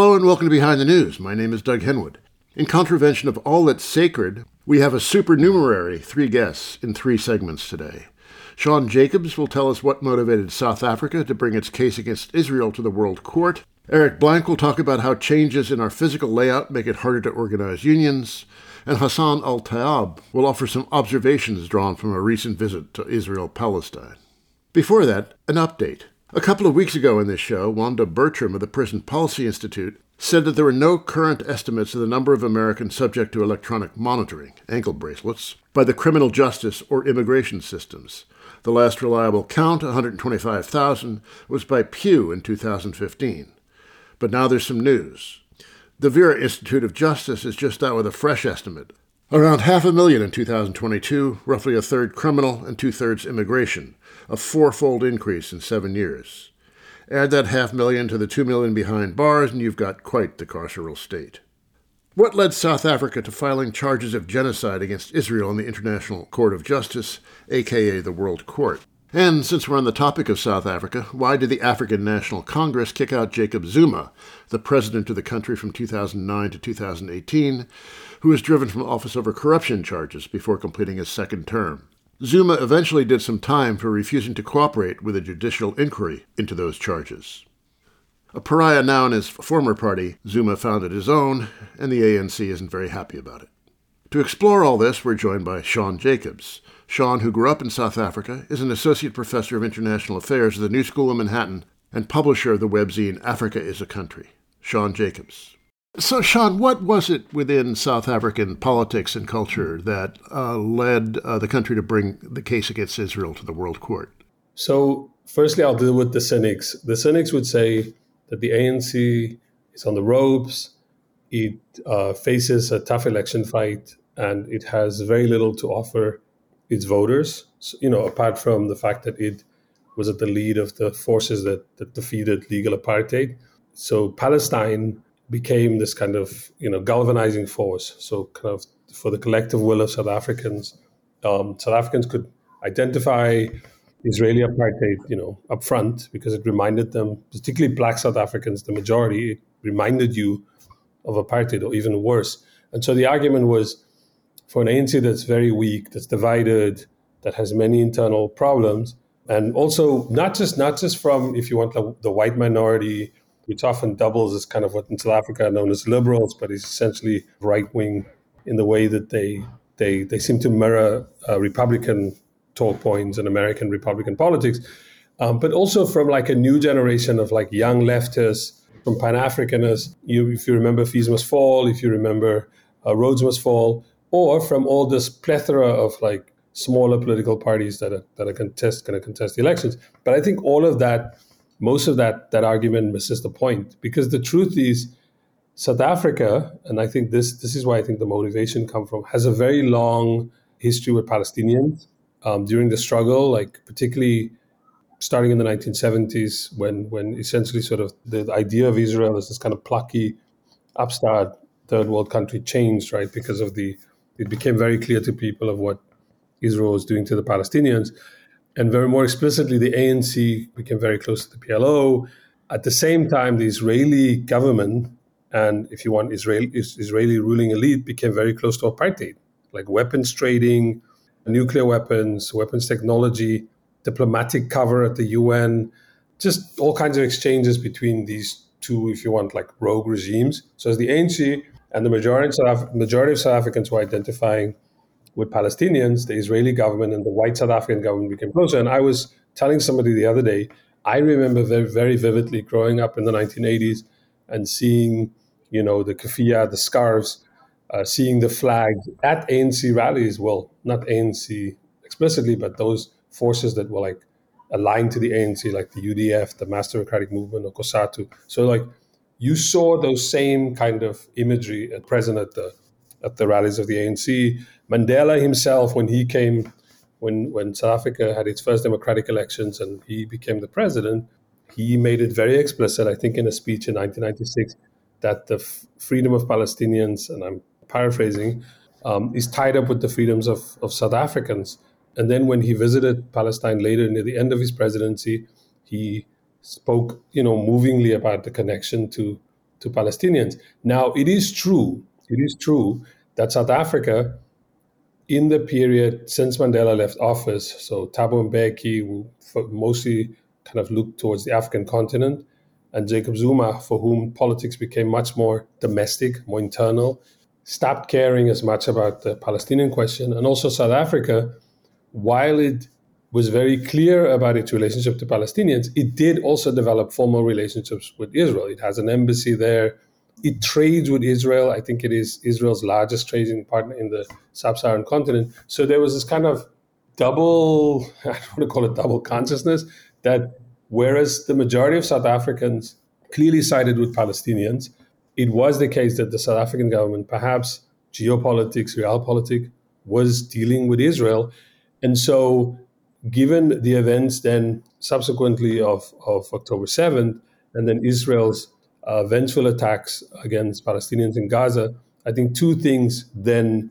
Hello and welcome to Behind the News. My name is Doug Henwood. In contravention of all that's sacred, we have a supernumerary three guests in three segments today. Sean Jacobs will tell us what motivated South Africa to bring its case against Israel to the World Court. Eric Blanc will talk about how changes in our physical layout make it harder to organize unions. And Hassan El-Tayyab will offer some observations drawn from a recent visit to Israel Palestine. Before that, an update. A couple of weeks ago in this show, Wanda Bertram of the Prison Policy Institute said that there were no current estimates of the number of Americans subject to electronic monitoring, ankle bracelets, by the criminal justice or immigration systems. The last reliable count, 125,000, was by Pew in 2015. But now there's some news. The Vera Institute of Justice is just out with a fresh estimate. Around half a million in 2022, roughly a third criminal and two thirds immigration a fourfold increase in seven years. Add that half million to the two million behind bars, and you've got quite the carceral state. What led South Africa to filing charges of genocide against Israel in the International Court of Justice, aka the World Court? And since we're on the topic of South Africa, why did the African National Congress kick out Jacob Zuma, the president of the country from 2009 to 2018, who was driven from office over corruption charges before completing his second term? Zuma eventually did some time for refusing to cooperate with a judicial inquiry into those charges. A pariah now in his former party, Zuma founded his own, and the ANC isn't very happy about it. To explore all this, we're joined by Sean Jacobs. Sean, who grew up in South Africa, is an associate professor of international affairs at the New School of Manhattan and publisher of the webzine Africa is a Country. Sean Jacobs. So, Sean, what was it within South African politics and culture that uh, led uh, the country to bring the case against Israel to the World Court? So, firstly, I'll deal with the cynics. The cynics would say that the ANC is on the ropes, it uh, faces a tough election fight, and it has very little to offer its voters. So, you know, apart from the fact that it was at the lead of the forces that, that defeated legal apartheid. So, Palestine became this kind of you know galvanizing force. So kind of for the collective will of South Africans, um, South Africans could identify Israeli apartheid, you know, up front because it reminded them, particularly Black South Africans, the majority, it reminded you of apartheid or even worse. And so the argument was for an ANC that's very weak, that's divided, that has many internal problems, and also not just not just from if you want the, the white minority which often doubles as kind of what in South Africa are known as liberals, but is essentially right wing in the way that they they they seem to mirror uh, Republican talk points and American Republican politics, um, but also from like a new generation of like young leftists, from Pan Africanists. You, if you remember, Fees Must Fall, if you remember, uh, Rhodes Must Fall, or from all this plethora of like smaller political parties that are that are contest going to contest the elections. But I think all of that most of that that argument misses the point because the truth is South Africa, and I think this this is why I think the motivation come from, has a very long history with Palestinians um, during the struggle, like particularly starting in the 1970s when when essentially sort of the idea of Israel as this kind of plucky upstart third world country changed, right? Because of the it became very clear to people of what Israel was doing to the Palestinians and very more explicitly, the ANC became very close to the PLO. At the same time, the Israeli government and, if you want, Israel, Israeli ruling elite became very close to apartheid, like weapons trading, nuclear weapons, weapons technology, diplomatic cover at the UN, just all kinds of exchanges between these two, if you want, like rogue regimes. So as the ANC and the majority of South, majority of South Africans were identifying with Palestinians, the Israeli government and the white South African government became closer. And I was telling somebody the other day, I remember very, very vividly growing up in the 1980s and seeing, you know, the keffiyeh, the scarves, uh, seeing the flag at ANC rallies. Well, not ANC explicitly, but those forces that were like aligned to the ANC, like the UDF, the Mass Democratic Movement, or COSATU. So, like, you saw those same kind of imagery present at the at the rallies of the ANC. Mandela himself, when he came when, when South Africa had its first democratic elections and he became the president, he made it very explicit, I think, in a speech in 1996, that the f- freedom of Palestinians, and I'm paraphrasing, um, is tied up with the freedoms of, of South Africans. And then when he visited Palestine later near the end of his presidency, he spoke, you know, movingly about the connection to, to Palestinians. Now, it is true, it is true that South Africa, in the period since Mandela left office, so Thabo Mbeki, mostly kind of looked towards the African continent, and Jacob Zuma, for whom politics became much more domestic, more internal, stopped caring as much about the Palestinian question. And also South Africa, while it was very clear about its relationship to Palestinians, it did also develop formal relationships with Israel. It has an embassy there. It trades with Israel. I think it is Israel's largest trading partner in the sub Saharan continent. So there was this kind of double, I don't want to call it double consciousness, that whereas the majority of South Africans clearly sided with Palestinians, it was the case that the South African government, perhaps geopolitics, realpolitik, was dealing with Israel. And so, given the events then subsequently of, of October 7th, and then Israel's uh, vengeful attacks against Palestinians in Gaza, I think two things then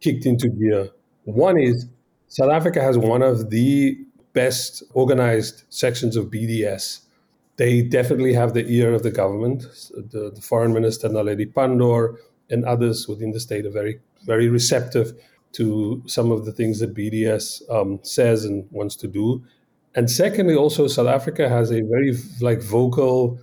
kicked into gear. One is South Africa has one of the best organized sections of BDS they definitely have the ear of the government. The, the foreign minister Naledi Pandor and others within the state are very, very receptive to some of the things that BDS um, says and wants to do. And secondly, also South Africa has a very like vocal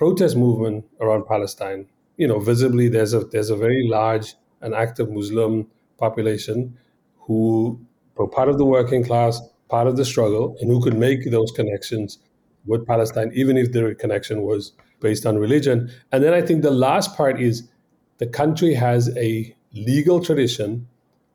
protest movement around Palestine. You know, visibly there's a there's a very large and active Muslim population who were part of the working class, part of the struggle, and who could make those connections with Palestine, even if the connection was based on religion. And then I think the last part is the country has a legal tradition,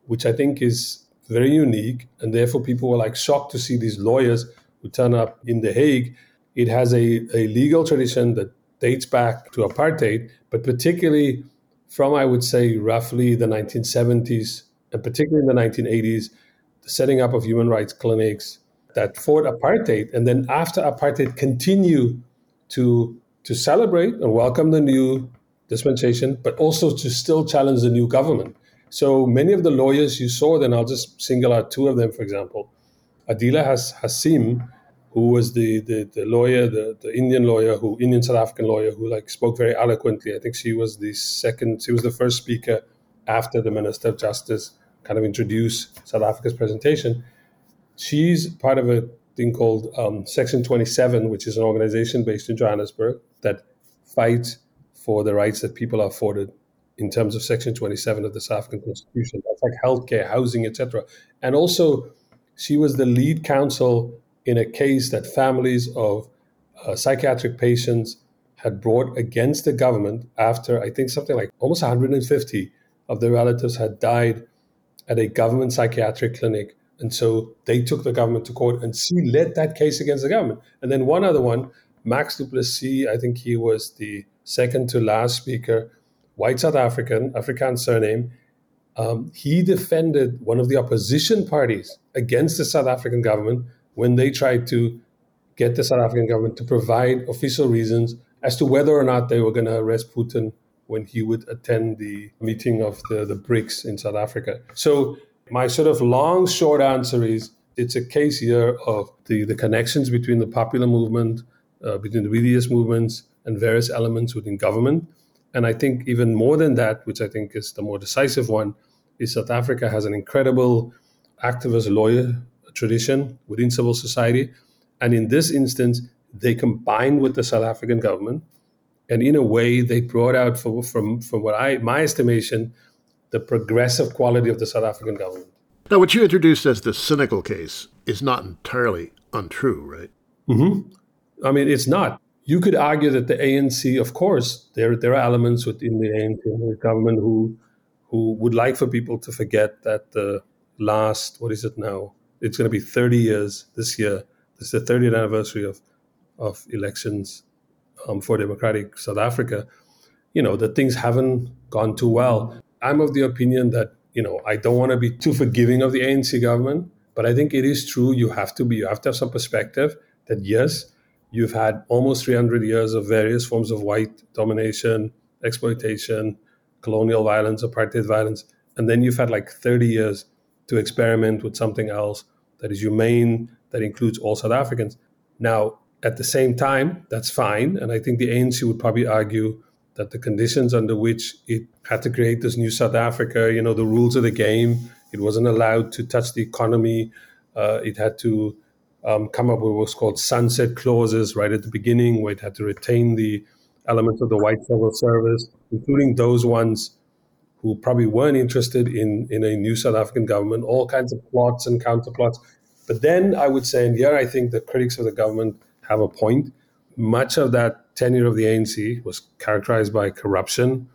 which I think is very unique. And therefore, people were like shocked to see these lawyers who turn up in The Hague. It has a, a legal tradition that dates back to apartheid, but particularly from, I would say, roughly the 1970s, and particularly in the 1980s, the setting up of human rights clinics, that fought apartheid and then after apartheid continue to to celebrate and welcome the new dispensation, but also to still challenge the new government. So many of the lawyers you saw, then I'll just single out two of them, for example. Adila Has- Hassim, who was the, the, the lawyer, the, the Indian lawyer, who Indian South African lawyer, who like spoke very eloquently. I think she was the second, she was the first speaker after the Minister of Justice kind of introduced South Africa's presentation she's part of a thing called um, Section 27, which is an organization based in Johannesburg that fights for the rights that people are afforded in terms of Section 27 of the South African Constitution. That's like healthcare, housing, etc. And also, she was the lead counsel in a case that families of uh, psychiatric patients had brought against the government after I think something like almost 150 of their relatives had died at a government psychiatric clinic and so they took the government to court, and she led that case against the government. And then one other one, Max du Plessis, I think he was the second to last speaker, white South African, Afrikaans surname. Um, he defended one of the opposition parties against the South African government when they tried to get the South African government to provide official reasons as to whether or not they were going to arrest Putin when he would attend the meeting of the, the BRICS in South Africa. So my sort of long, short answer is it's a case here of the, the connections between the popular movement, uh, between the BDS movements, and various elements within government. And I think even more than that, which I think is the more decisive one, is South Africa has an incredible activist lawyer tradition within civil society. And in this instance, they combined with the South African government. And in a way, they brought out, from, from, from what I, my estimation, the progressive quality of the South African government. Now, what you introduced as the cynical case is not entirely untrue, right? Mm-hmm. I mean, it's not. You could argue that the ANC, of course, there there are elements within the ANC government who who would like for people to forget that the last what is it now? It's going to be 30 years this year. This is the 30th anniversary of of elections um, for democratic South Africa. You know that things haven't gone too well. I'm of the opinion that you know I don't want to be too forgiving of the ANC government, But I think it is true. You have to be. You have to have some perspective that yes, you've had almost 300 years of various forms of white domination, exploitation, colonial violence, apartheid violence, and then you've had like 30 years to experiment with something else that is humane, that includes all South Africans. Now, at the same time, that's fine. And I think the ANC would probably argue that the conditions under which it had to create this new South Africa, you know, the rules of the game, it wasn't allowed to touch the economy. Uh, it had to um, come up with what's called sunset clauses right at the beginning, where it had to retain the elements of the white civil service, including those ones who probably weren't interested in, in a new South African government, all kinds of plots and counterplots. But then I would say, and here I think the critics of the government have a point. Much of that tenure of the ANC was characterized by corruption.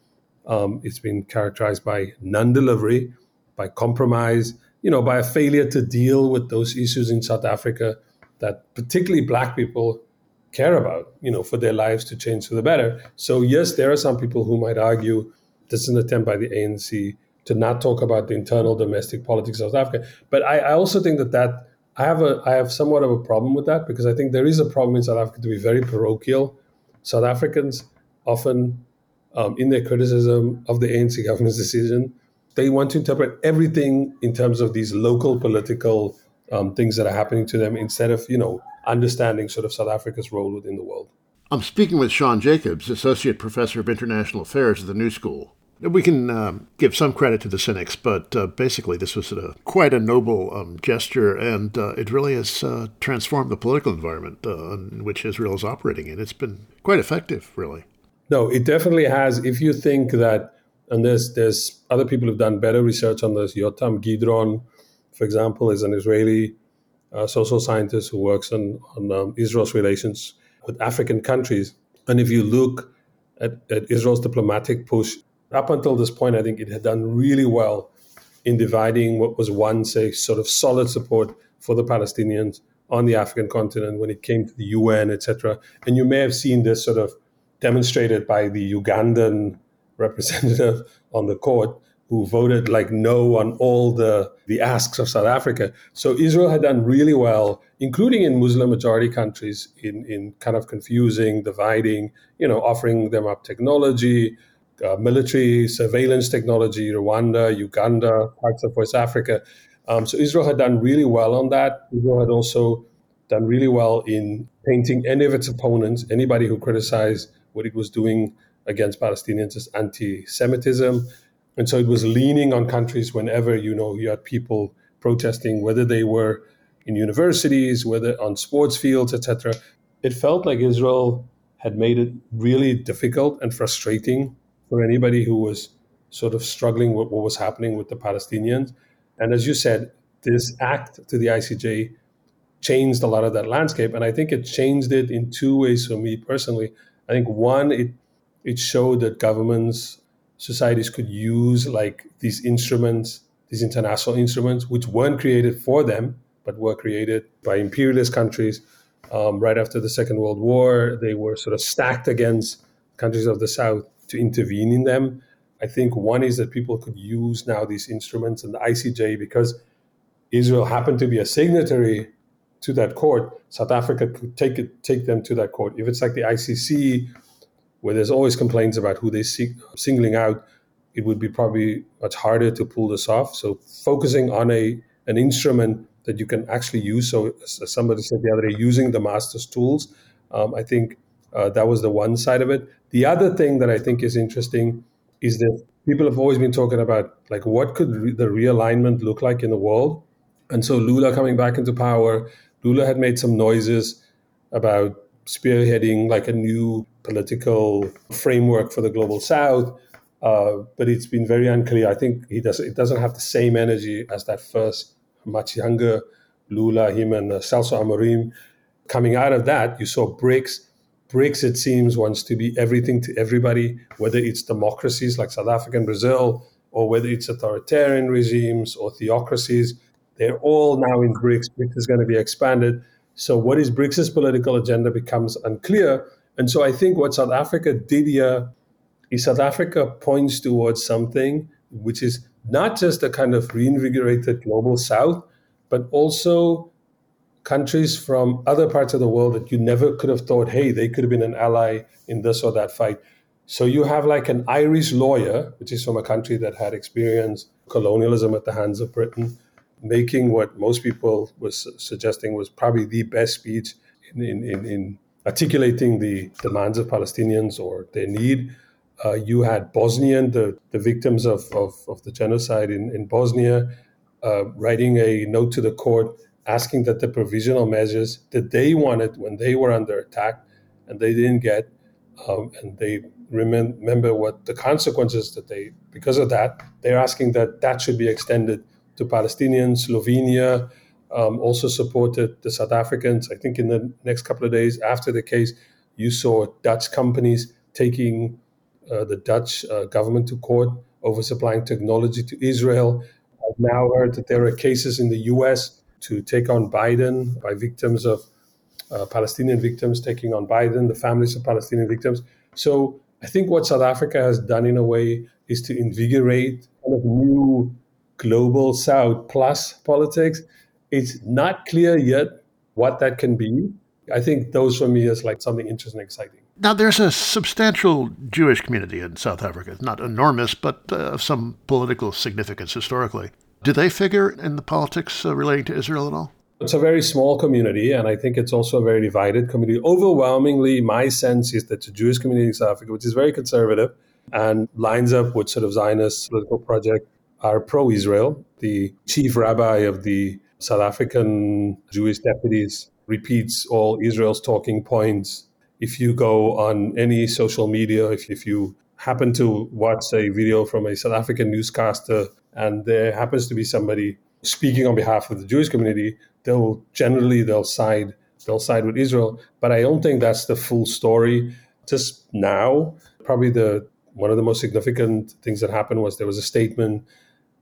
Um, it's been characterized by non-delivery, by compromise, you know, by a failure to deal with those issues in South Africa that particularly Black people care about, you know, for their lives to change for the better. So yes, there are some people who might argue this is an attempt by the ANC to not talk about the internal domestic politics of South Africa. But I, I also think that that I have a I have somewhat of a problem with that because I think there is a problem in South Africa to be very parochial. South Africans often, um, in their criticism of the ANC government's decision, they want to interpret everything in terms of these local political um, things that are happening to them instead of you know understanding sort of South Africa's role within the world. I'm speaking with Sean Jacobs, Associate Professor of International Affairs at the New School. We can um, give some credit to the cynics, but uh, basically, this was a, quite a noble um, gesture, and uh, it really has uh, transformed the political environment uh, in which Israel is operating in. It's been quite effective, really. No, it definitely has. If you think that, and there's there's other people who've done better research on this. Yotam Gidron, for example, is an Israeli uh, social scientist who works on on um, Israel's relations with African countries. And if you look at, at Israel's diplomatic push up until this point, I think it had done really well in dividing what was once a sort of solid support for the Palestinians on the African continent when it came to the UN, etc. And you may have seen this sort of demonstrated by the Ugandan representative on the court who voted like no on all the, the asks of South Africa. So Israel had done really well, including in Muslim majority countries, in, in kind of confusing, dividing, you know, offering them up technology, uh, military surveillance technology, Rwanda, Uganda, parts of West Africa. Um, so Israel had done really well on that. Israel had also done really well in painting any of its opponents, anybody who criticized what it was doing against Palestinians as anti-Semitism. And so it was leaning on countries whenever, you know, you had people protesting, whether they were in universities, whether on sports fields, etc. It felt like Israel had made it really difficult and frustrating for anybody who was sort of struggling with what was happening with the Palestinians. And as you said, this act to the ICJ changed a lot of that landscape. And I think it changed it in two ways for me personally. I think one, it it showed that governments, societies could use like these instruments, these international instruments, which weren't created for them, but were created by imperialist countries um, right after the Second World War. They were sort of stacked against countries of the South to intervene in them. I think one is that people could use now these instruments and the ICJ because Israel happened to be a signatory to that court. South Africa could take it, take them to that court. If it's like the ICC, where there's always complaints about who they seek singling out, it would be probably much harder to pull this off. So focusing on a an instrument that you can actually use. So as somebody said the other day, using the master's tools, um, I think uh, that was the one side of it. The other thing that I think is interesting is that people have always been talking about like what could re- the realignment look like in the world. And so Lula coming back into power, Lula had made some noises about spearheading like a new political framework for the global South. Uh, but it's been very unclear. I think he does. It doesn't have the same energy as that first, much younger Lula, him, and uh, Celso Amorim. Coming out of that, you saw BRICS BRICS, it seems, wants to be everything to everybody, whether it's democracies like South Africa and Brazil, or whether it's authoritarian regimes or theocracies. They're all now in BRICS. BRICS is going to be expanded. So, what is BRICS's political agenda becomes unclear. And so, I think what South Africa did here is South Africa points towards something which is not just a kind of reinvigorated global South, but also countries from other parts of the world that you never could have thought, hey, they could have been an ally in this or that fight. So you have like an Irish lawyer, which is from a country that had experienced colonialism at the hands of Britain, making what most people was suggesting was probably the best speech in, in, in, in articulating the demands of Palestinians or their need. Uh, you had Bosnian, the, the victims of, of, of the genocide in, in Bosnia, uh, writing a note to the court asking that the provisional measures that they wanted when they were under attack and they didn't get, um, and they remember what the consequences that they, because of that, they're asking that that should be extended to Palestinians. Slovenia um, also supported the South Africans. I think in the next couple of days after the case, you saw Dutch companies taking uh, the Dutch uh, government to court over supplying technology to Israel. I've now heard that there are cases in the US to take on Biden by victims of uh, Palestinian victims taking on Biden, the families of Palestinian victims. So I think what South Africa has done in a way is to invigorate kind of new global South plus politics. It's not clear yet what that can be. I think those for me is like something interesting and exciting. Now, there's a substantial Jewish community in South Africa, not enormous, but uh, of some political significance historically. Do they figure in the politics uh, relating to Israel at all? It's a very small community, and I think it's also a very divided community. Overwhelmingly, my sense is that the Jewish community in South Africa, which is very conservative and lines up with sort of Zionist political project, are pro Israel. The chief rabbi of the South African Jewish deputies repeats all Israel's talking points. If you go on any social media, if, if you happen to watch a video from a South African newscaster and there happens to be somebody speaking on behalf of the Jewish community, they'll generally they'll side they'll side with Israel. But I don't think that's the full story. Just now, probably the one of the most significant things that happened was there was a statement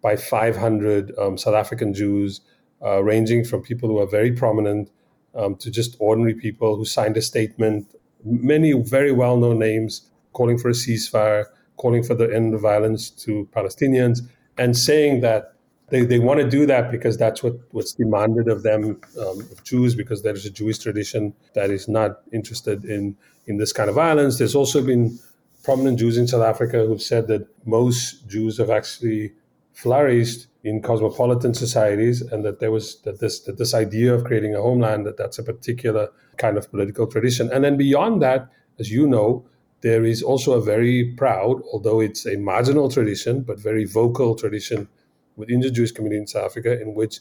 by 500 um, South African Jews, uh, ranging from people who are very prominent um, to just ordinary people who signed a statement. Many very well-known names calling for a ceasefire, calling for the end of violence to Palestinians, and saying that they, they want to do that because that's what, what's demanded of them, um, of Jews, because there's a Jewish tradition that is not interested in, in this kind of violence. There's also been prominent Jews in South Africa who've said that most Jews have actually flourished in cosmopolitan societies and that there was that this that this idea of creating a homeland that that's a particular kind of political tradition and then beyond that as you know there is also a very proud, although it's a marginal tradition, but very vocal tradition within the Jewish community in South Africa in which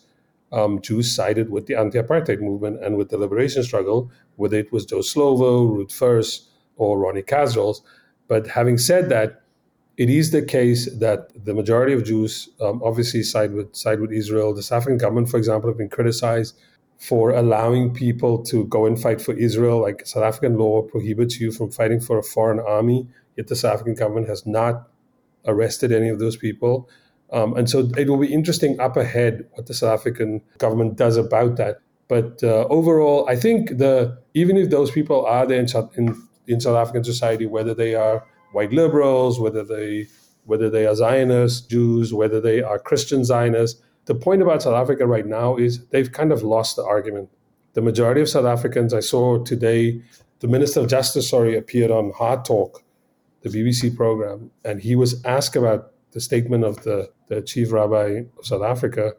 um, Jews sided with the anti-apartheid movement and with the liberation struggle, whether it was Joe Slovo, Ruth First, or Ronnie Kasrils. But having said that, it is the case that the majority of Jews um, obviously side with side with Israel. The South African government, for example, have been criticized for allowing people to go and fight for Israel. Like South African law prohibits you from fighting for a foreign army, yet the South African government has not arrested any of those people. Um, and so it will be interesting up ahead what the South African government does about that. But uh, overall, I think the even if those people are there in in, in South African society, whether they are white liberals, whether they whether they are Zionists, Jews, whether they are Christian Zionists, the point about South Africa right now is they've kind of lost the argument. The majority of South Africans, I saw today, the Minister of Justice, sorry, appeared on Hard Talk, the BBC program, and he was asked about the statement of the, the chief rabbi of South Africa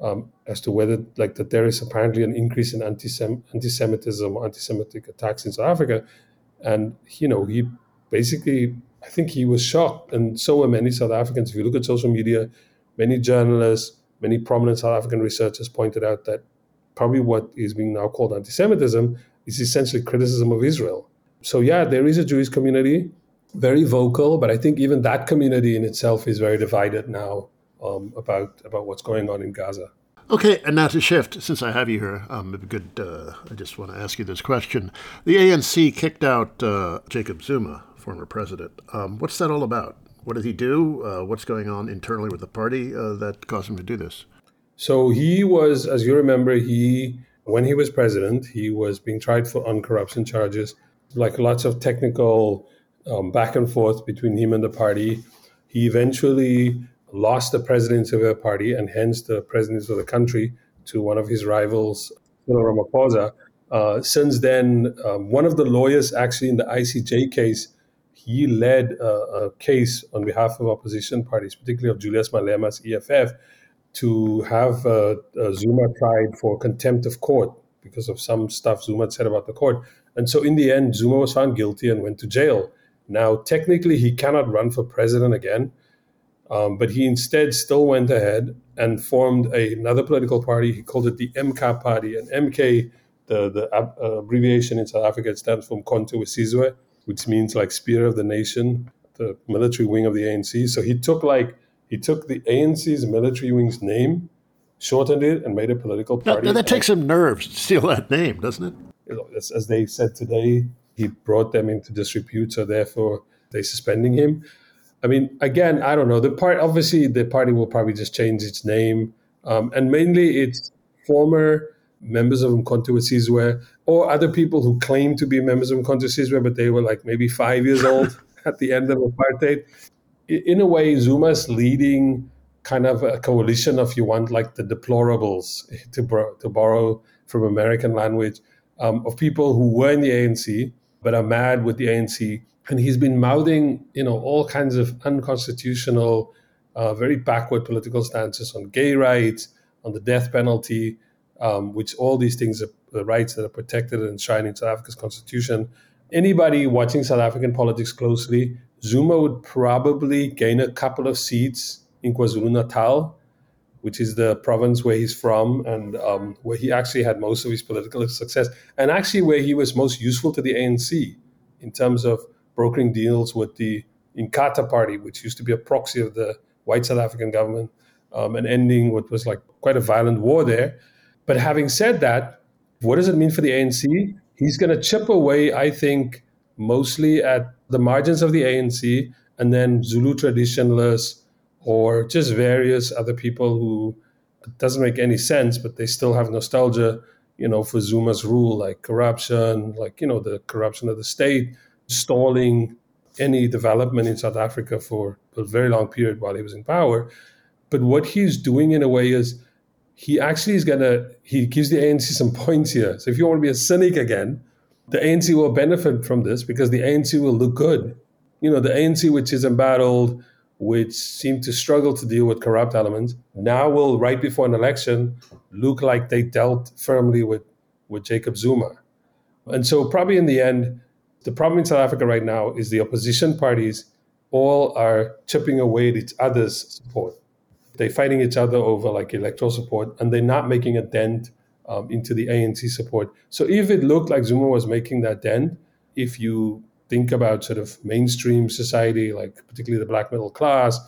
um, as to whether, like, that there is apparently an increase in anti anti-Semitism, anti-Semitic attacks in South Africa, and you know he basically, I think he was shocked, and so were many South Africans. If you look at social media, many journalists, many prominent South African researchers pointed out that probably what is being now called anti Semitism is essentially criticism of Israel. So, yeah, there is a Jewish community, very vocal, but I think even that community in itself is very divided now um, about, about what's going on in Gaza. Okay, and now to shift, since I have you here, um, good. Uh, I just want to ask you this question. The ANC kicked out uh, Jacob Zuma, former president. Um, what's that all about? What did he do? Uh, what's going on internally with the party uh, that caused him to do this? So he was, as you remember, he when he was president, he was being tried for on corruption charges, like lots of technical um, back and forth between him and the party. He eventually lost the presidency of the party and hence the presidency of the country to one of his rivals, Ramaphosa. Uh, since then, um, one of the lawyers actually in the ICJ case, he led a, a, case on behalf of opposition parties, particularly of Julius Malema's EFF, to have uh, uh, Zuma tried for contempt of court because of some stuff Zuma said about the court. And so in the end, Zuma was found guilty and went to jail. Now, technically, he cannot run for president again, um, but he instead still went ahead and formed a, another political party. He called it the MK Party. And MK, the, the ab- uh, abbreviation in South Africa, stands for Mkhonto weSizwe, which means like Spear of the Nation, the military wing of the ANC. So he took like he took the ANC's military wing's name, shortened it, and made a political party. Now, that takes some nerves to steal that name, doesn't it? As, as they said today, he brought them into disrepute, so therefore they're suspending him. I mean, again, I don't know. The part, obviously, the party will probably just change its name, um, and mainly it's former members of Mkhonto weSizwe or other people who claim to be members of Mkhonto weSizwe, but they were like maybe five years old at the end of apartheid in a way, Zuma's leading kind of a coalition, if you want, like the deplorables, to, bro- to borrow from American language, um, of people who were in the ANC but are mad with the ANC. And he's been mouthing, you know, all kinds of unconstitutional, uh, very backward political stances on gay rights, on the death penalty, um, which all these things are the rights that are protected and enshrined in South Africa's constitution. Anybody watching South African politics closely Zuma would probably gain a couple of seats in KwaZulu Natal, which is the province where he's from and um, where he actually had most of his political success, and actually where he was most useful to the ANC in terms of brokering deals with the Inkatha Party, which used to be a proxy of the white South African government, um, and ending what was like quite a violent war there. But having said that, what does it mean for the ANC? He's going to chip away, I think, mostly at the margins of the ANC, and then Zulu traditionalists or just various other people who it doesn't make any sense, but they still have nostalgia, you know, for Zuma's rule, like corruption, like, you know, the corruption of the state, stalling any development in South Africa for a very long period while he was in power. But what he's doing in a way is he actually is going to, he gives the ANC some points here. So if you want to be a cynic again, the ANC will benefit from this because the ANC will look good. You know, the ANC, which is embattled, which seemed to struggle to deal with corrupt elements, now will, right before an election, look like they dealt firmly with, with Jacob Zuma. And so, probably in the end, the problem in South Africa right now is the opposition parties all are chipping away at each other's support. They're fighting each other over like electoral support, and they're not making a dent um, into the ANC support. So if it looked like Zuma was making that dent, if you think about sort of mainstream society, like particularly the black middle class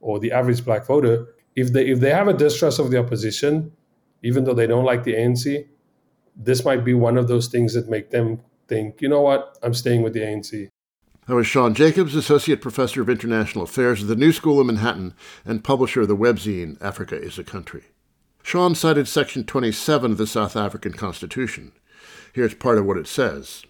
or the average black voter, if they if they have a distrust of the opposition, even though they don't like the ANC, this might be one of those things that make them think, you know what, I'm staying with the ANC. That was Sean Jacobs, Associate Professor of International Affairs at the New School of Manhattan and publisher of the webzine Africa is a Country. Sean cited Section 27 of the South African Constitution. Here's part of what it says.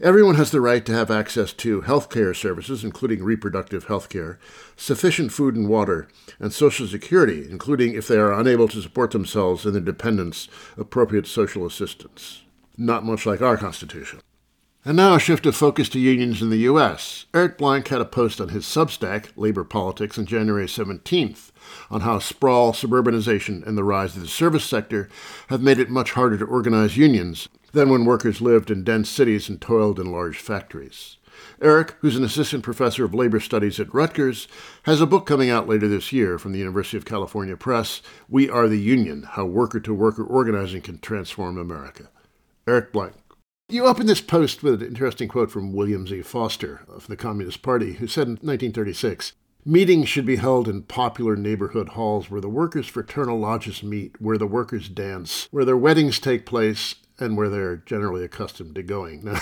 Everyone has the right to have access to health care services, including reproductive health care, sufficient food and water, and Social Security, including, if they are unable to support themselves and their dependents, appropriate social assistance. Not much like our Constitution. And now a shift of focus to unions in the U.S. Eric Blanc had a post on his Substack, Labor Politics, on January 17th on how sprawl, suburbanization, and the rise of the service sector have made it much harder to organize unions than when workers lived in dense cities and toiled in large factories. Eric, who's an assistant professor of labor studies at Rutgers, has a book coming out later this year from the University of California Press We Are the Union How Worker to Worker Organizing Can Transform America. Eric Blanc. You open this post with an interesting quote from William Z. Foster of the Communist Party, who said in 1936 Meetings should be held in popular neighborhood halls where the workers' fraternal lodges meet, where the workers dance, where their weddings take place, and where they're generally accustomed to going. Now,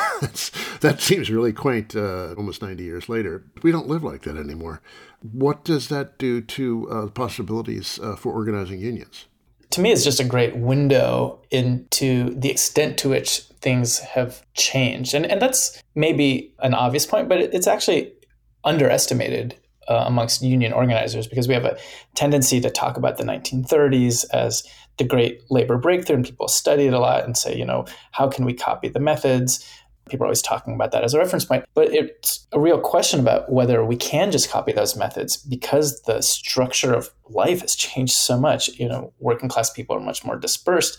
that seems really quaint uh, almost 90 years later. We don't live like that anymore. What does that do to uh, possibilities uh, for organizing unions? To me, it's just a great window into the extent to which things have changed. And, and that's maybe an obvious point, but it's actually underestimated uh, amongst union organizers because we have a tendency to talk about the 1930s as the great labor breakthrough, and people study it a lot and say, you know, how can we copy the methods? People are always talking about that as a reference point, but it's a real question about whether we can just copy those methods because the structure of life has changed so much. You know, working class people are much more dispersed.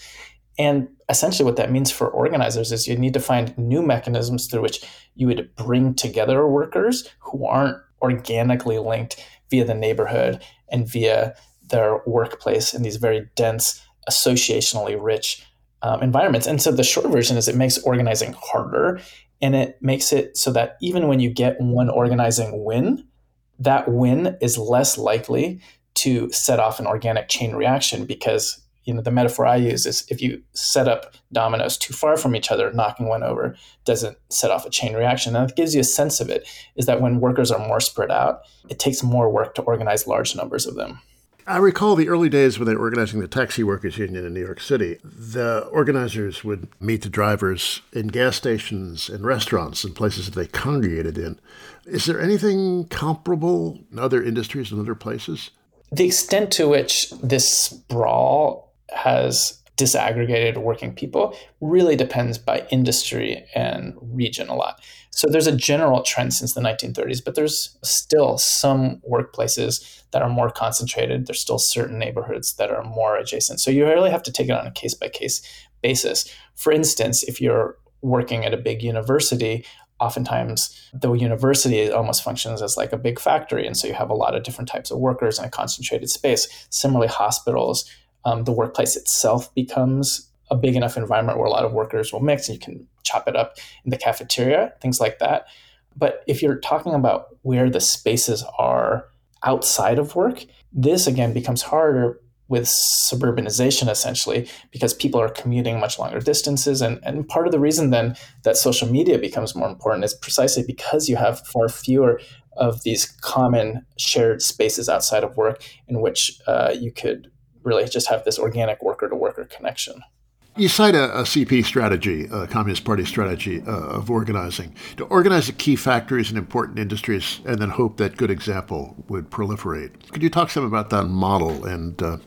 And essentially, what that means for organizers is you need to find new mechanisms through which you would bring together workers who aren't organically linked via the neighborhood and via their workplace in these very dense, associationally rich um, environments. And so the short version is it makes organizing harder and it makes it so that even when you get one organizing win, that win is less likely to set off an organic chain reaction because you know the metaphor I use is if you set up dominoes too far from each other, knocking one over doesn't set off a chain reaction. And it gives you a sense of it is that when workers are more spread out, it takes more work to organize large numbers of them. I recall the early days when they were organizing the taxi workers union in New York City. The organizers would meet the drivers in gas stations and restaurants and places that they congregated in. Is there anything comparable in other industries and other places? The extent to which this sprawl has disaggregated working people really depends by industry and region a lot. So there's a general trend since the 1930s, but there's still some workplaces that are more concentrated. There's still certain neighborhoods that are more adjacent. So you really have to take it on a case by case basis. For instance, if you're working at a big university, oftentimes the university almost functions as like a big factory. And so you have a lot of different types of workers in a concentrated space. Similarly, hospitals, um, the workplace itself becomes a big enough environment where a lot of workers will mix and you can chop it up in the cafeteria, things like that. But if you're talking about where the spaces are outside of work, this again becomes harder with suburbanization essentially because people are commuting much longer distances and, and part of the reason then that social media becomes more important is precisely because you have far fewer of these common shared spaces outside of work in which uh, you could really just have this organic worker to worker connection. You cite a, a, CP strategy, a Communist Party strategy uh, of organizing, to organize the key factories and important industries and then hope that good example would proliferate. Could you talk some about that model and uh,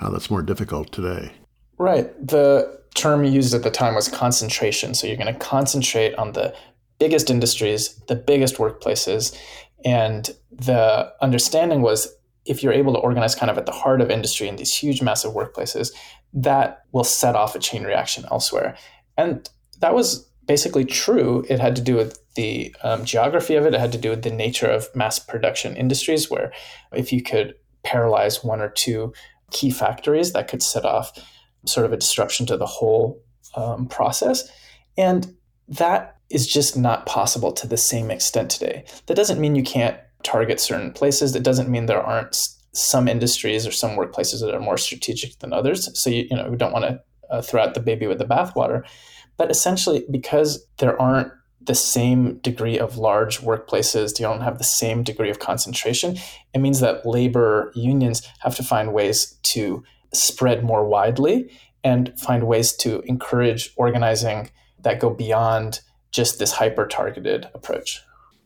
how that's more difficult today? Right. The term used at the time was concentration. So you're going to concentrate on the biggest industries, the biggest workplaces. And the understanding was if you're able to organize kind of at the heart of industry in these huge, massive workplaces, that will set off a chain reaction elsewhere. And that was basically true. It had to do with the um, geography of it, it had to do with the nature of mass production industries, where if you could paralyze one or two key factories, that could set off sort of a disruption to the whole um, process. And that is just not possible to the same extent today. That doesn't mean you can't target certain places. It doesn't mean there aren't some industries or some workplaces that are more strategic than others. So you, you know we don't want to uh, throw out the baby with the bathwater, but essentially because there aren't the same degree of large workplaces, you don't have the same degree of concentration. It means that labor unions have to find ways to spread more widely and find ways to encourage organizing that go beyond just this hyper targeted approach.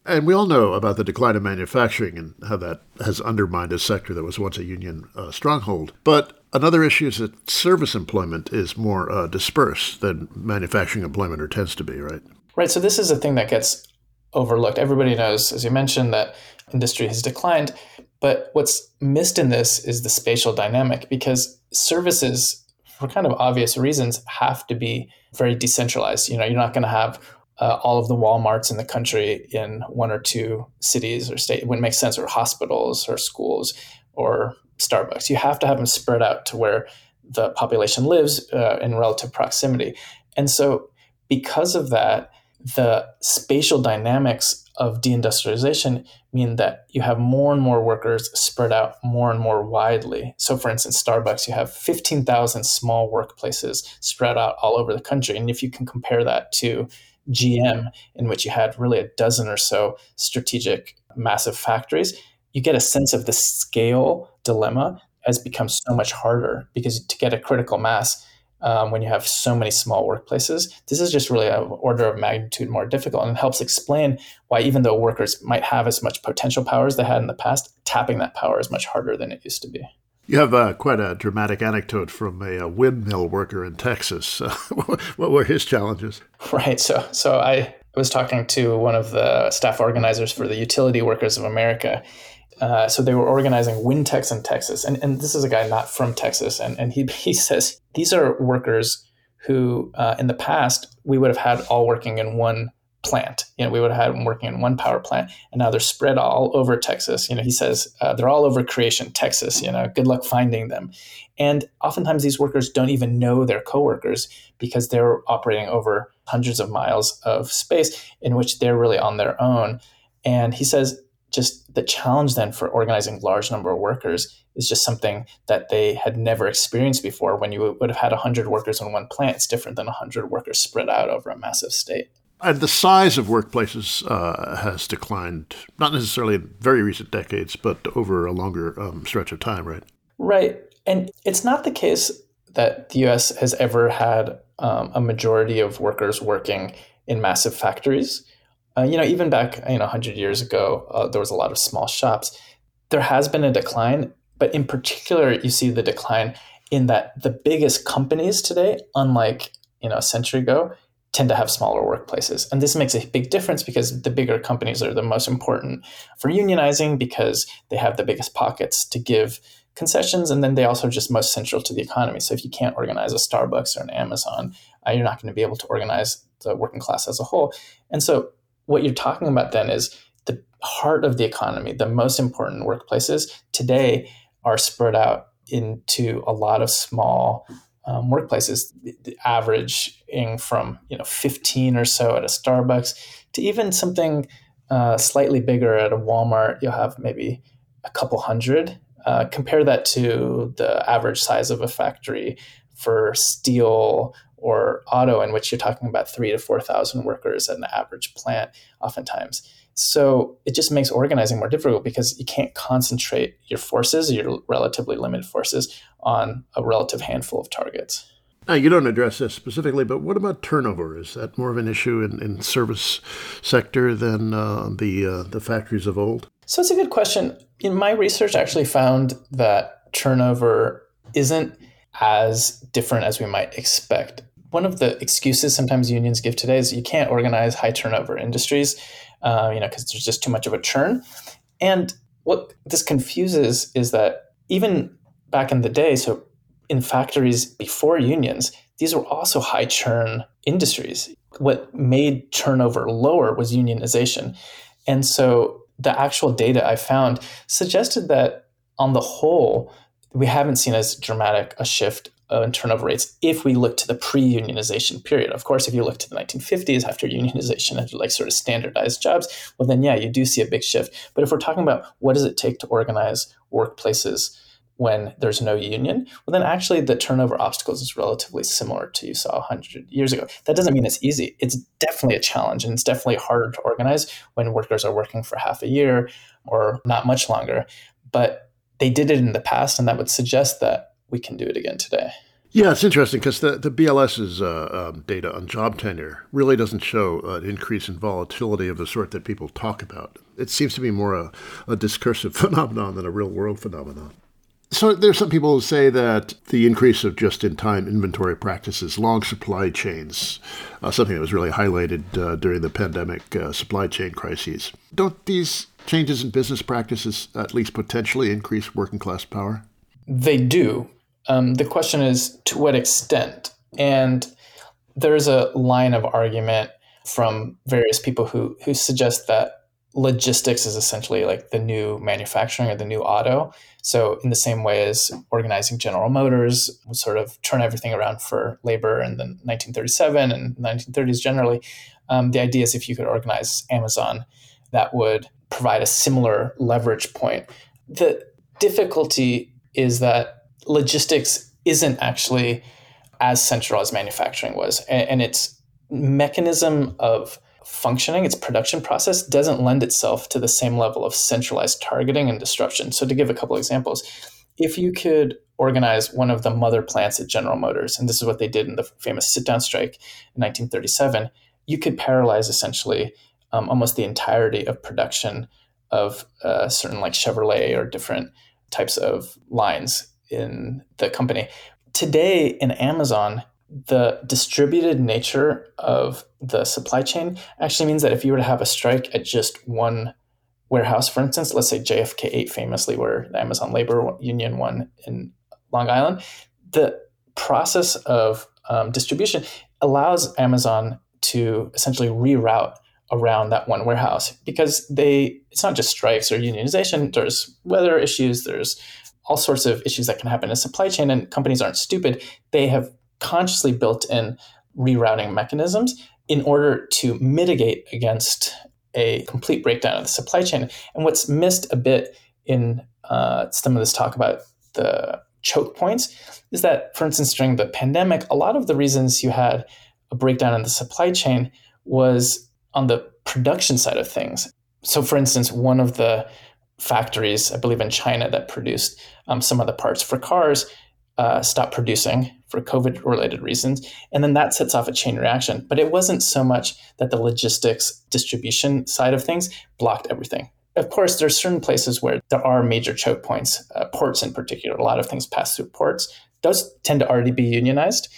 And we all know about the decline of manufacturing and how that has undermined a sector that was once a union uh, stronghold. But another issue is that service employment is more uh, dispersed than manufacturing employment or tends to be, right? Right. So this is a thing that gets overlooked. Everybody knows, as you mentioned, that industry has declined. But what's missed in this is the spatial dynamic because services, for kind of obvious reasons, have to be very decentralized. You know, you're not going to have uh, all of the Walmarts in the country in one or two cities or state. It wouldn't make sense, or hospitals or schools or Starbucks. You have to have them spread out to where the population lives uh, in relative proximity. And so, because of that, the spatial dynamics of deindustrialization mean that you have more and more workers spread out more and more widely. So, for instance, Starbucks, you have 15,000 small workplaces spread out all over the country. And if you can compare that to GM, in which you had really a dozen or so strategic massive factories, you get a sense of the scale dilemma has become so much harder because to get a critical mass, um, when you have so many small workplaces. This is just really an order of magnitude more difficult and helps explain why, even though workers might have as much potential power as they had in the past, tapping that power is much harder than it used to be. You have uh, quite a dramatic anecdote from a, a windmill worker in Texas. Uh, what were his challenges? Right. So, so I was talking to one of the staff organizers for the Utility Workers of America. Uh, so they were organizing Wintex in Texas, and, and this is a guy not from Texas, and, and he he says these are workers who uh, in the past we would have had all working in one plant. You know, we would have had them working in one power plant, and now they're spread all over Texas. You know, he says uh, they're all over Creation, Texas. You know, good luck finding them. And oftentimes these workers don't even know their coworkers because they're operating over hundreds of miles of space in which they're really on their own. And he says just the challenge then for organizing large number of workers is just something that they had never experienced before. When you would have had 100 workers in one plant, it's different than 100 workers spread out over a massive state. And the size of workplaces uh, has declined, not necessarily in very recent decades, but over a longer um, stretch of time, right? Right. And it's not the case that the US has ever had um, a majority of workers working in massive factories. Uh, you know, even back you know 100 years ago, uh, there was a lot of small shops. There has been a decline, but in particular, you see the decline in that the biggest companies today, unlike you know a century ago, tend to have smaller workplaces. And this makes a big difference because the bigger companies are the most important for unionizing because they have the biggest pockets to give concessions and then they also just most central to the economy. So if you can't organize a Starbucks or an Amazon, uh, you're not going to be able to organize the working class as a whole. And so what you're talking about then is the heart of the economy, the most important workplaces today are spread out into a lot of small um, workplaces, averaging from you know 15 or so at a Starbucks to even something uh, slightly bigger at a Walmart. You'll have maybe a couple hundred. Uh, compare that to the average size of a factory for steel or auto, in which you're talking about three to four thousand workers at an average plant, oftentimes. So it just makes organizing more difficult because you can't concentrate your forces, your relatively limited forces, on a relative handful of targets. Now, you don't address this specifically, but what about turnover? Is that more of an issue in, in service sector than uh, the uh, the factories of old? So it's a good question. In my research, I actually found that turnover isn't as different as we might expect. One of the excuses sometimes unions give today is you can't organize high turnover industries uh, you know, because there's just too much of a churn. And what this confuses is that even back in the day, so in factories before unions, these were also high churn industries. What made turnover lower was unionization. And so the actual data I found suggested that on the whole, we haven't seen as dramatic a shift uh, turnover rates if we look to the pre-unionization period. Of course, if you look to the 1950s after unionization and like sort of standardized jobs, well then yeah, you do see a big shift. But if we're talking about what does it take to organize workplaces when there's no union, well then actually the turnover obstacles is relatively similar to you saw 100 years ago. That doesn't mean it's easy. It's definitely a challenge and it's definitely harder to organize when workers are working for half a year or not much longer. But they did it in the past and that would suggest that we can do it again today. Yeah, it's interesting because the, the BLS's uh, um, data on job tenure really doesn't show an increase in volatility of the sort that people talk about. It seems to be more a, a discursive phenomenon than a real world phenomenon. So there's some people who say that the increase of just-in-time inventory practices, long supply chains, uh, something that was really highlighted uh, during the pandemic uh, supply chain crises. Don't these changes in business practices at least potentially increase working class power? They do, um, the question is to what extent? And there's a line of argument from various people who who suggest that logistics is essentially like the new manufacturing or the new auto. So in the same way as organizing General Motors sort of turn everything around for labor in the 1937 and 1930s generally, um, the idea is if you could organize Amazon, that would provide a similar leverage point. The difficulty is that logistics isn't actually as central as manufacturing was. And, and, its mechanism of functioning, its production process, doesn't lend itself to the same level of centralized targeting and disruption. So, to give a couple examples, if you could organize one of the mother plants at General Motors, and this is what they did in the famous sit down strike in 1937, you could paralyze essentially um, almost the entirety of production of uh, certain like Chevrolet or different types of lines in the company. Today in Amazon, the distributed nature of the supply chain actually means that if you were to have a strike at just one warehouse, for instance, let's say JFK 8 famously, where the Amazon Labor Union won in Long Island, the process of um, distribution allows Amazon to essentially reroute around that one warehouse because they it's not just strikes or unionization. There's weather issues. There's all sorts of issues that can happen in a supply chain and companies aren't stupid. They have consciously built in rerouting mechanisms in order to mitigate against a complete breakdown of the supply chain. And what's missed a bit in uh, some of this talk about the choke points is that for instance during the pandemic a lot of the reasons you had a breakdown in the supply chain was on the production side of things. So, for instance, one of the factories, I believe in China, that produced um, some of the parts for cars uh, stopped producing for COVID related reasons. And then that sets off a chain reaction. But it wasn't so much that the logistics distribution side of things blocked everything. Of course, there's certain places where there are major choke points, uh, ports in particular. A lot of things pass through ports. Those tend to already be unionized,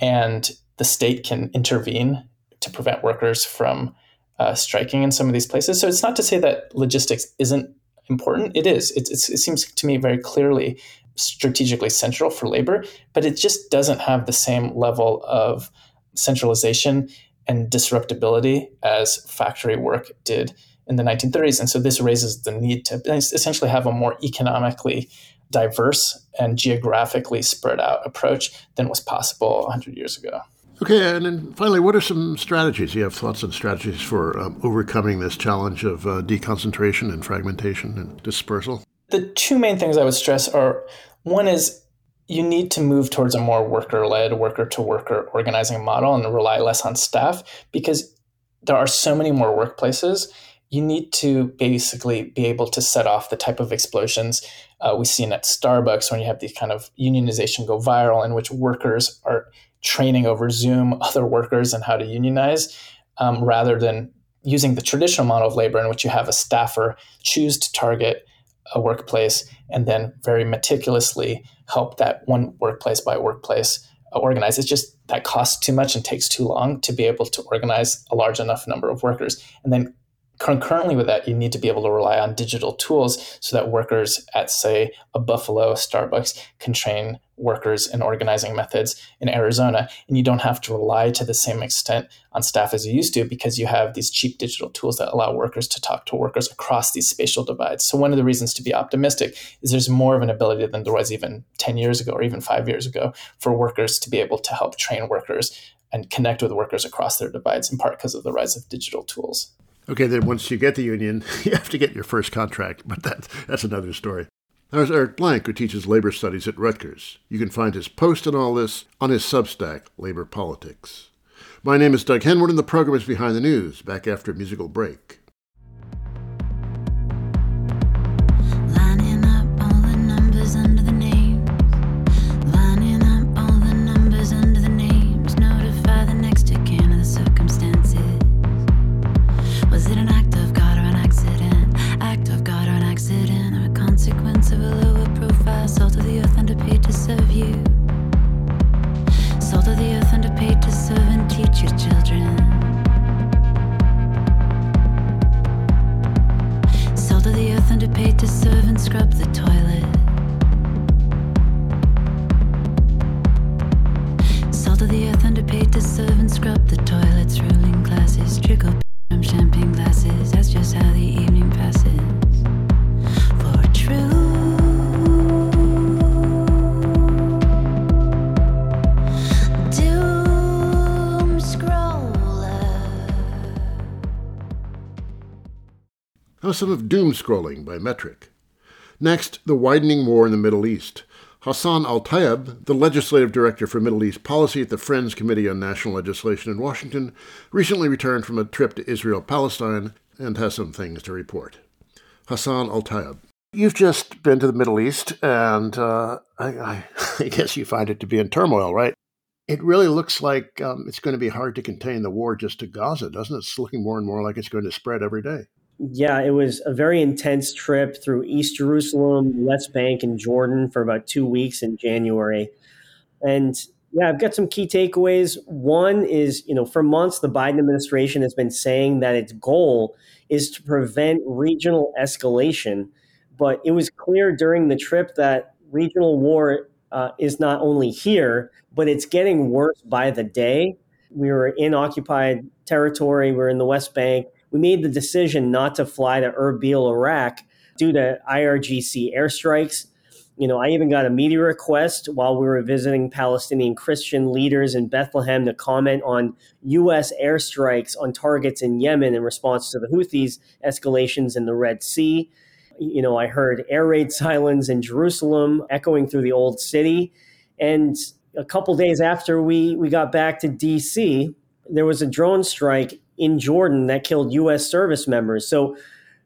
and the state can intervene to prevent workers from uh, striking in some of these places. So it's not to say that logistics isn't important. It is. It, it seems to me very clearly strategically central for labor, but it just doesn't have the same level of centralization and disruptability as factory work did in the 1930s. And so this raises the need to essentially have a more economically diverse and geographically spread out approach than was possible 100 years ago. Okay, and then finally, what are some strategies? You have thoughts on strategies for um, overcoming this challenge of uh, deconcentration and fragmentation and dispersal? The two main things I would stress are one is you need to move towards a more worker led, worker to worker organizing model and rely less on staff because there are so many more workplaces. You need to basically be able to set off the type of explosions uh, we've seen at Starbucks when you have these kind of unionization go viral, in which workers are training over Zoom other workers and how to unionize, um, rather than using the traditional model of labor in which you have a staffer choose to target a workplace and then very meticulously help that one workplace by workplace uh, organize. It's just that costs too much and takes too long to be able to organize a large enough number of workers. And then concurrently with that, you need to be able to rely on digital tools so that workers at, say, a Buffalo Starbucks can train workers and organizing methods in Arizona. And you don't have to rely to the same extent on staff as you used to because you have these cheap digital tools that allow workers to talk to workers across these spatial divides. So, one of the reasons to be optimistic is there's more of an ability than there was even 10 years ago or even five years ago for workers to be able to help train workers and connect with workers across their divides, in part because of the rise of digital tools. Okay, then once you get the union, you have to get your first contract, but that, that's another story. There's Eric Blanc, who teaches labor studies at Rutgers. You can find his post on all this on his Substack, Labor Politics. My name is Doug Henwood, and the program is Behind the News, back after a musical break. Of doom scrolling by Metric. Next, the widening war in the Middle East. Hassan El-Tayyab, the legislative director for Middle East policy at the Friends Committee on National Legislation in Washington, recently returned from a trip to Israel Palestine and has some things to report. Hassan El-Tayyab. You've just been to the Middle East, and uh, I, I, guess you find it to be in turmoil, right? It really looks like um, it's going to be hard to contain the war just to Gaza, doesn't it? It's looking more and more like it's going to spread every day. Yeah, it was a very intense trip through East Jerusalem, West Bank, and Jordan for about two weeks in January. And yeah, I've got some key takeaways. One is, you know, for months, the Biden administration has been saying that its goal is to prevent regional escalation. But it was clear during the trip that regional war uh, is not only here, but it's getting worse by the day. We were in occupied territory, we we're in the West Bank. We made the decision not to fly to Erbil, Iraq, due to IRGC airstrikes you know, I even got a media request while we were visiting Palestinian Christian leaders in Bethlehem to comment on U.S. airstrikes on targets in Yemen in response to the Houthis' escalations in the Red Sea. You know, I heard air raid sirens in Jerusalem echoing through the old city. And a couple days after we, we got back to D.C., there was a drone strike in Jordan that killed U.S. service members. So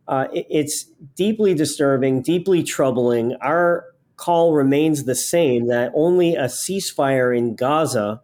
uh, it, it's deeply disturbing, deeply troubling. Our call remains the same that only a ceasefire in Gaza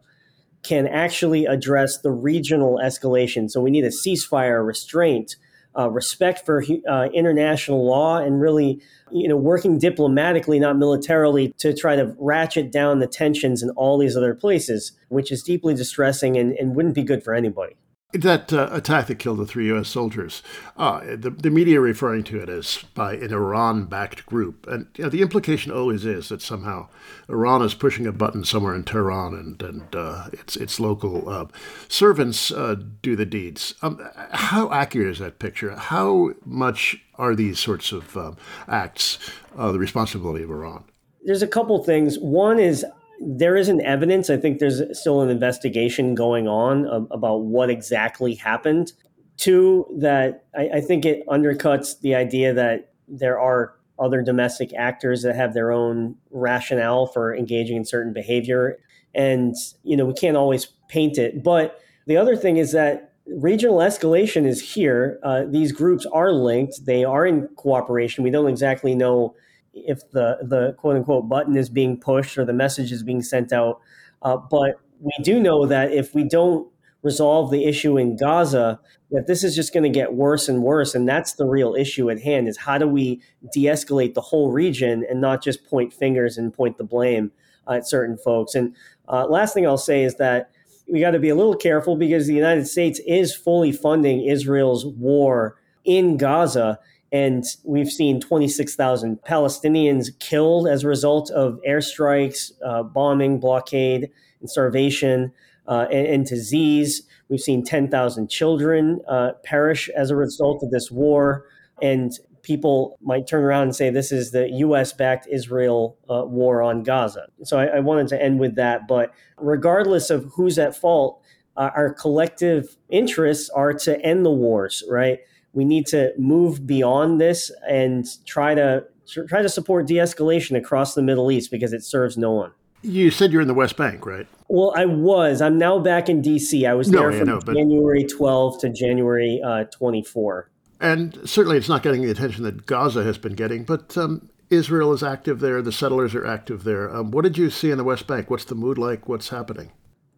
can actually address the regional escalation. So we need a ceasefire, restraint, uh, respect for uh, international law, and really, you know, working diplomatically, not militarily, to try to ratchet down the tensions in all these other places, which is deeply distressing and, and wouldn't be good for anybody. That uh, attack that killed the three U.S. soldiers, uh, the, the media referring to it as by an Iran backed group. And you know, the implication always is that somehow Iran is pushing a button somewhere in Tehran and, and uh, its, its local uh, servants uh, do the deeds. Um, how accurate is that picture? How much are these sorts of um, acts uh, the responsibility of Iran? There's a couple things. One is there isn't evidence. I think there's still an investigation going on about what exactly happened. Two, that I, I think it undercuts the idea that there are other domestic actors that have their own rationale for engaging in certain behavior. And, you know, we can't always paint it. But the other thing is that regional escalation is here. Uh, these groups are linked, they are in cooperation. We don't exactly know if the the quote unquote button is being pushed or the message is being sent out. Uh, but we do know that if we don't resolve the issue in Gaza, that this is just going to get worse and worse, and that's the real issue at hand: is how do we de-escalate the whole region and not just point fingers and point the blame at certain folks. And uh, last thing I'll say is that we got to be a little careful because the United States is fully funding Israel's war in Gaza and we've seen 26,000 Palestinians killed as a result of airstrikes, uh, bombing, blockade, and starvation, uh, and, and, disease. We've seen 10,000 children uh, perish as a result of this war. And people might turn around and say this is the US backed Israel uh, war on Gaza. So I, I, wanted to end with that. But regardless of who's at fault, uh, our collective interests are to end the wars, right? We need to move beyond this and try to try to support de-escalation across the Middle East because it serves no one. You said you're in the West Bank, right? Well, I was. I'm now back in D.C. I was no, there from know, but... January 12 to January uh, 24. And certainly, it's not getting the attention that Gaza has been getting. But um, Israel is active there. The settlers are active there. Um, what did you see in the West Bank? What's the mood like? What's happening?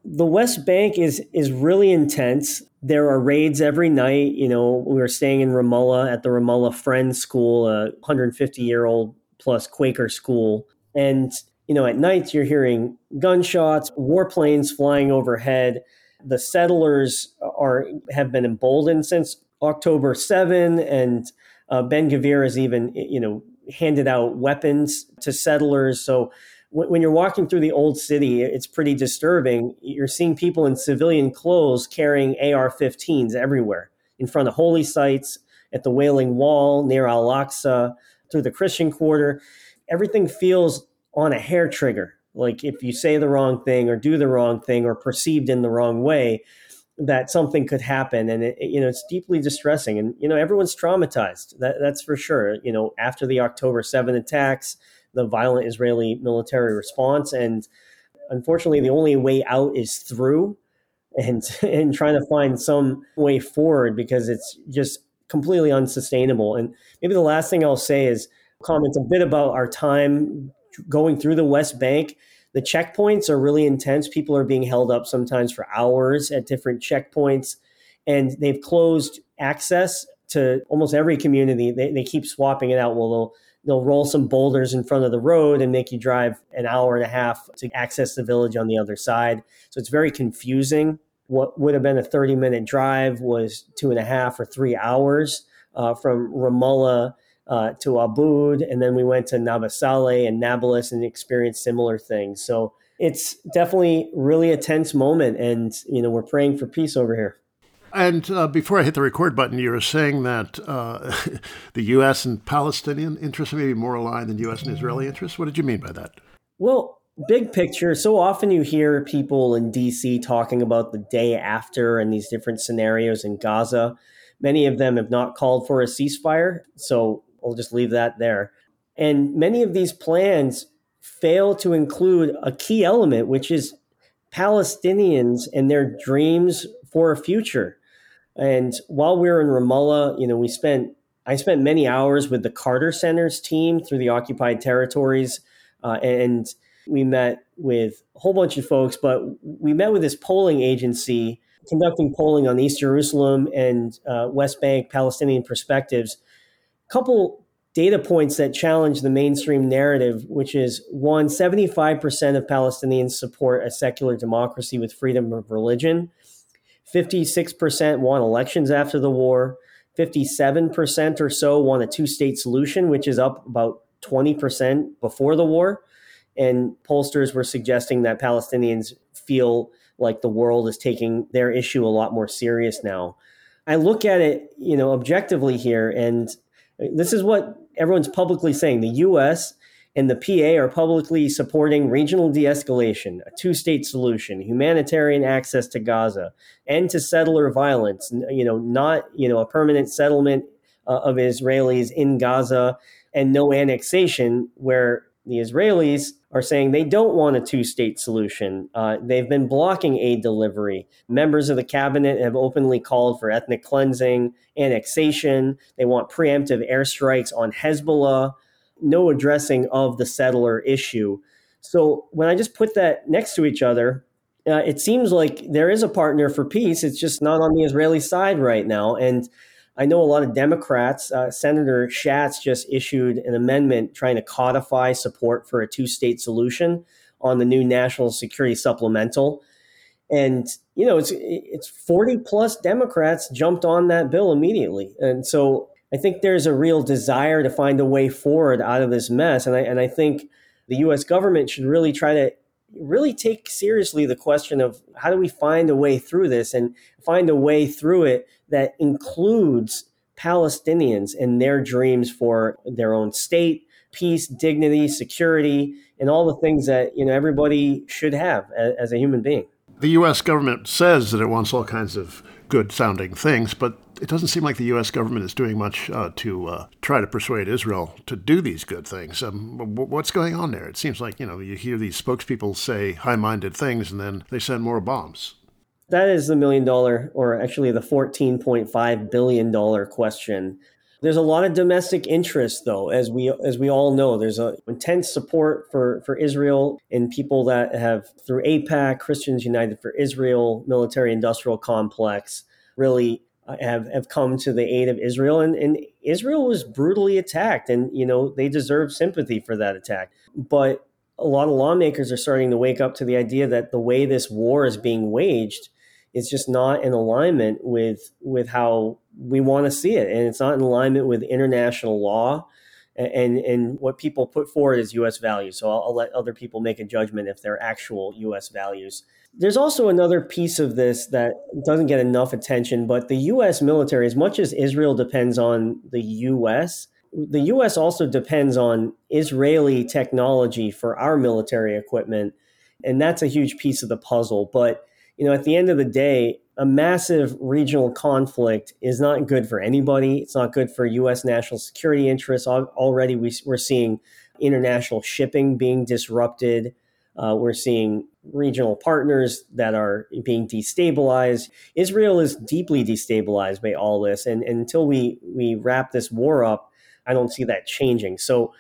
The West Bank is is really intense there are raids every night. You know, we were staying in Ramallah at the Ramallah Friends School, a 150 year old plus Quaker school. And, you know, at night you're hearing gunshots, warplanes flying overhead. The settlers are have been emboldened since October 7, and uh, Ben Gvir has even, you know, handed out weapons to settlers. So when you're walking through the old city, it's pretty disturbing. You're seeing people in civilian clothes carrying AR 15s everywhere in front of holy sites, at the Wailing Wall, near Al Aqsa, through the Christian Quarter. Everything feels on a hair trigger. Like if you say the wrong thing or do the wrong thing or perceived in the wrong way, that something could happen and it, you know it's deeply distressing and you know everyone's traumatized that, that's for sure you know after the october 7 attacks the violent Israeli military response. And unfortunately, the only way out is through and, and trying to find some way forward because it's just completely unsustainable. And maybe the last thing I'll say is comment a bit about our time going through the West Bank. The checkpoints are really intense. People are being held up sometimes for hours at different checkpoints, and they've closed access to almost every community. They, they keep swapping it out. Well, they'll they'll roll some boulders in front of the road and make you drive an hour and a half to access the village on the other side. So it's very confusing. What would have been a 30 minute drive was two and a half or three hours uh, from Ramallah uh, to Aboud. And then we went to Nabi Saleh and Nablus and experienced similar things. So it's definitely really a tense moment. And, you know, we're praying for peace over here. And uh, before I hit the record button, you were saying that uh, the U.S. and Palestinian interests may be more aligned than U.S. and Israeli interests. What did you mean by that? Well, big picture. So often you hear people in D.C. talking about the day after and these different scenarios in Gaza. Many of them have not called for a ceasefire. So we'll just leave that there. And many of these plans fail to include a key element, which is Palestinians and their dreams for a future. And while we were in Ramallah, you know, we spent I spent many hours with the Carter Center's team through the occupied territories, uh, and we met with a whole bunch of folks. But we met with this polling agency conducting polling on East Jerusalem and uh, West Bank Palestinian perspectives. A couple data points that challenge the mainstream narrative, which is one, 75% of Palestinians support a secular democracy with freedom of religion. 56% want elections after the war. 57% or so want a two state solution, which is up about 20% before the war. And pollsters were suggesting that Palestinians feel like the world is taking their issue a lot more serious now. I look at it, you know, objectively here, and this is what everyone's publicly saying. The U.S and the PA are publicly supporting regional de escalation, a two state solution, humanitarian access to Gaza, end to settler violence, you know, not, you know, a permanent settlement uh, of Israelis in Gaza and no annexation where the Israelis are saying they don't want a two state solution. Uh, they've been blocking aid delivery. Members of the cabinet have openly called for ethnic cleansing, annexation. They want preemptive airstrikes on Hezbollah no addressing of the settler issue. So when I just put that next to each other, uh, it seems like there is a partner for peace. It's just not on the Israeli side right now. And I know a lot of Democrats. Uh, Senator Schatz just issued an amendment trying to codify support for a two state solution on the new national security supplemental. And you know, it's it's 40 plus Democrats jumped on that bill immediately. And so I think there's a real desire to find a way forward out of this mess. And I, and I think the US government should really try to really take seriously the question of how do we find a way through this and find a way through it that includes Palestinians and their dreams for their own state, peace, dignity, security, and all the things that you know everybody should have as, as a human being. The U.S. government says that it wants all kinds of good sounding things, but it doesn't seem like the U.S. government is doing much uh, to uh, try to persuade Israel to do these good things. Um, what's going on there? It seems like you know you hear these spokespeople say high-minded things, and then they send more bombs. That is the million dollar, or actually the fourteen point five billion dollar question. There's a lot of domestic interest, though, as we as we all know. There's a intense support for for Israel and people that have through AIPAC, Christians United for Israel, military industrial complex, really have have come to the aid of Israel, and, and Israel was brutally attacked, and you know they deserve sympathy for that attack. But a lot of lawmakers are starting to wake up to the idea that the way this war is being waged is just not in alignment with with how we want to see it, and it's not in alignment with international law and and what people put forward as U.S. values. So I'll, I'll, let other people make a judgment if they're actual U.S. values. There's also another piece of this that doesn't get enough attention, but the U.S. military, as much as Israel depends on the U.S., the U.S. also depends on Israeli technology for our military equipment, and that's a huge piece of the puzzle. But you know, at the end of the day, a massive regional conflict is not good for anybody. It's not good for U.S. national security interests. Already, we, are seeing international shipping being disrupted. Uh, we're seeing regional partners that are being destabilized. Israel is deeply destabilized by all this, and, and until we we wrap this war up, I don't see that changing. So,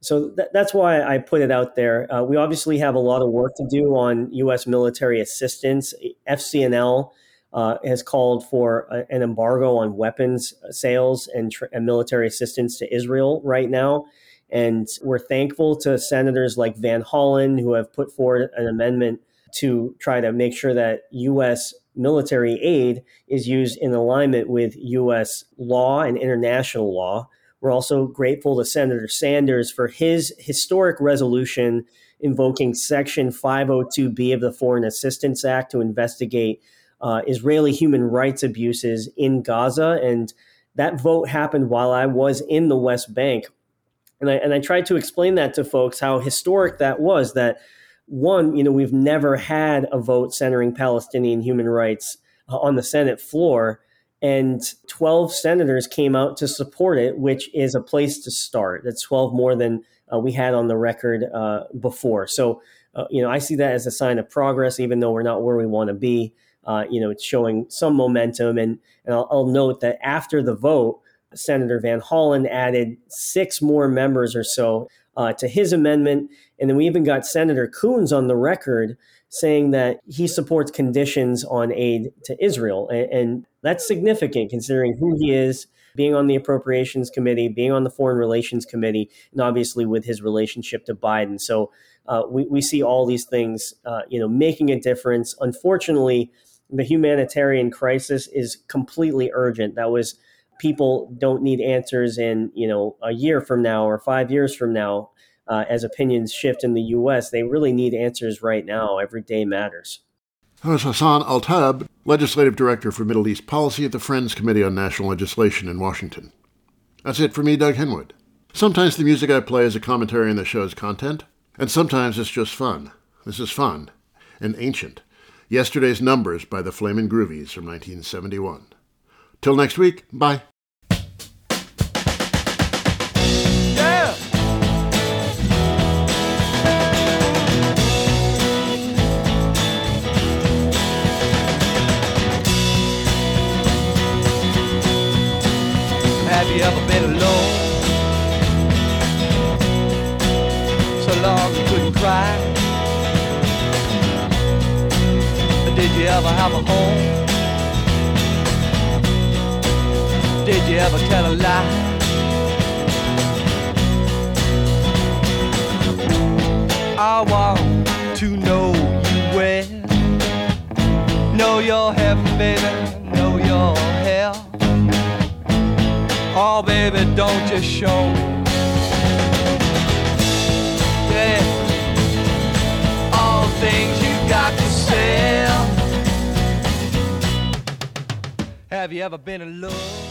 so th- that's why I put it out there. Uh, we obviously have a lot of work to do on U.S. military assistance. FCNL uh, has called for a, an embargo on weapons sales and, tr- and military assistance to Israel right now. And we're thankful to senators like Van Hollen who have put forward an amendment to try to make sure that U.S. military aid is used in alignment with U.S. law and international law. We're also grateful to Senator Sanders for his historic resolution invoking Section 502B of the Foreign Assistance Act to investigate uh, Israeli human rights abuses in Gaza. And that vote happened while I was in the West Bank. And I, and I tried to explain that to folks how historic that was that one, you know, we've never had a vote centering Palestinian human rights uh, on the Senate floor and 12 senators came out to support it, which is a place to start. That's 12 more than uh, we had on the record uh, before. So, uh, you know, I see that as a sign of progress, even though we're not where we want to be. Uh, you know, it's showing some momentum. And, and I'll, I'll note that after the vote, Senator Van Hollen added six more members or so uh, to his amendment. And then we even got Senator Coons on the record saying that he supports conditions on aid to Israel. And, and, that's significant considering who he is, being on the Appropriations Committee, being on the Foreign Relations Committee, and obviously with his relationship to Biden. So uh, we, we see all these things, uh, you know, making a difference. Unfortunately, the humanitarian crisis is completely urgent. That was people don't need answers in you know a year from now or five years from now uh, as opinions shift in the U.S. They really need answers right now. Every day matters. Hassan El-Tayyab, Legislative Director for Middle East Policy at the Friends Committee on National Legislation in Washington. That's it for me, Doug Henwood. Sometimes the music I play is a commentary on the show's content, and sometimes it's just fun. This is fun and ancient. Yesterday's Numbers by the Flamin' Groovies from 1971. Till next week, bye. Have you ever been alone? So long you couldn't cry? Did you ever have a home? Did you ever tell a lie? I want to know you well. Know your heaven, baby. Know your hell. Oh, baby, don't just show. Yeah. All things you got to sell. Have you ever been in love?